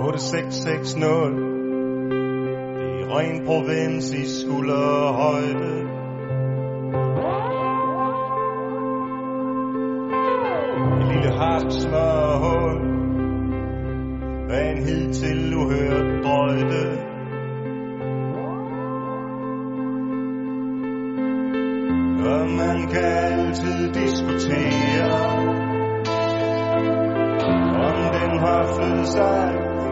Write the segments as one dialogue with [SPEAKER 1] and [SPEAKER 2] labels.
[SPEAKER 1] 8660 Det er ren provins i skulderhøjde. Et lille harp smørhul. Af en hidtil uhørt drøjde. Og man kan altid diskutere. Om den har flyttet sig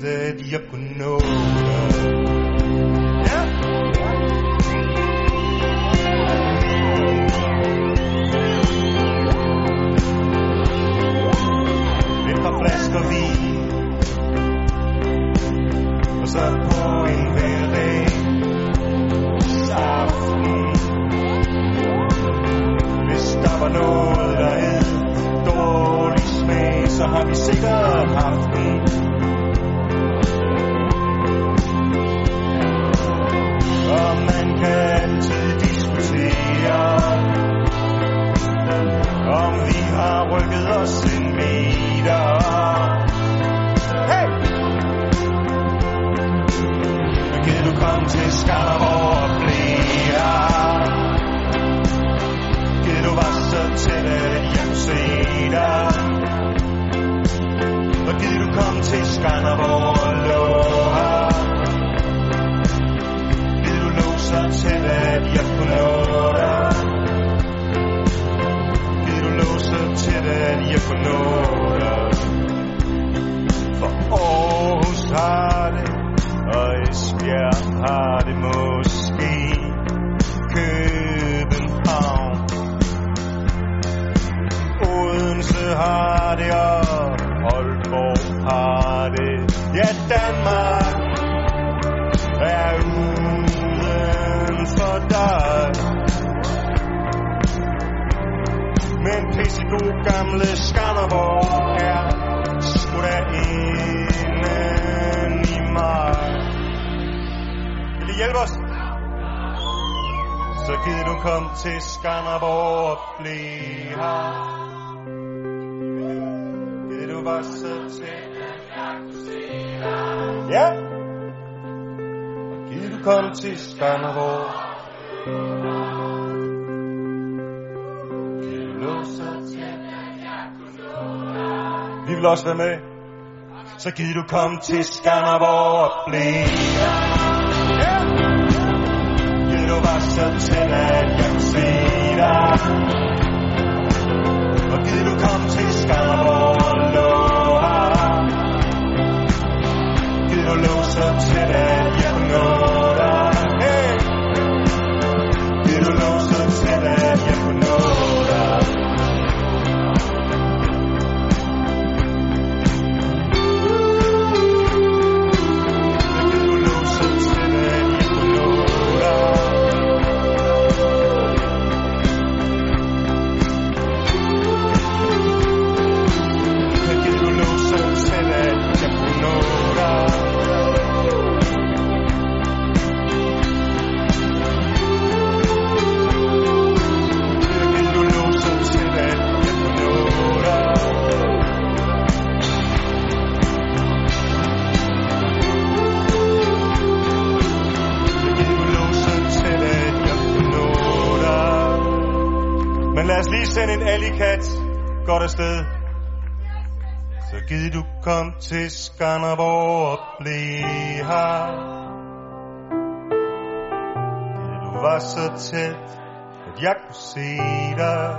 [SPEAKER 1] tæt, at jeg kunne nå dig Ja! Et par flasker vin Og så på en at jeg kunne nå dig Gid du lå så tæt, at jeg kunne Men pissegod gamle Skanderborg er sgu da inden i mig. Vil I hjælpe os? Så giv du kom til Skanderborg og blive her. Giv du var så til Ja. Og giv du kom til Skanderborg. Vil også være med. Så giv du kom til Skanderborg og blive Ja. Giv du var så tæt, at jeg kunne se dig. Og giv du kom til Skanderborg Men sende en alikat godt afsted. Så giv du kom til Skanderborg og blive her. Gid du var så tæt, at jeg kunne se dig.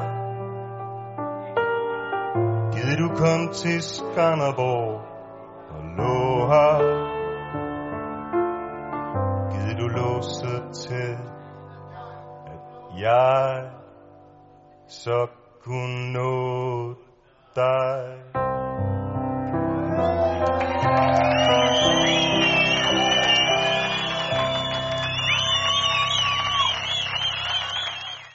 [SPEAKER 1] Gid du kom til Skanderborg og lå her. Gid du lå så tæt, at jeg så kun nå dig.